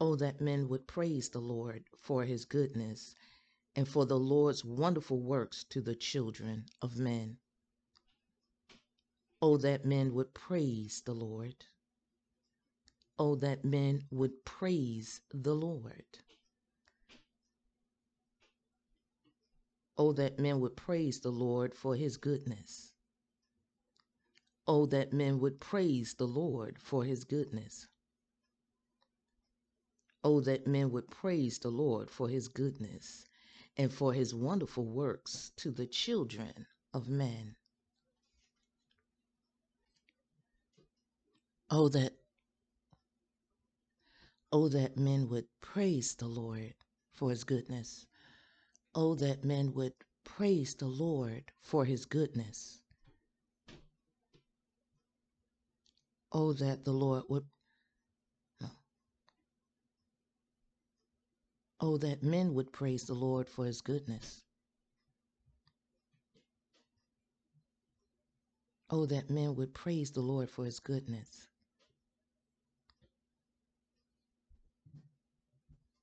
Oh, that men would praise the Lord for his goodness and for the Lord's wonderful works to the children of men. Oh, that men would praise the Lord. Oh, that men would praise the Lord. Oh, that men would praise the Lord for his goodness. Oh, that men would praise the Lord for his goodness. Oh, that men would praise the Lord for his goodness and for his wonderful works to the children of men. Oh, that Oh, that men would praise the Lord for his goodness. Oh, that men would praise the Lord for his goodness. Oh, that the Lord would. Oh, that men would praise the Lord for his goodness. Oh, that men would praise the Lord for his goodness.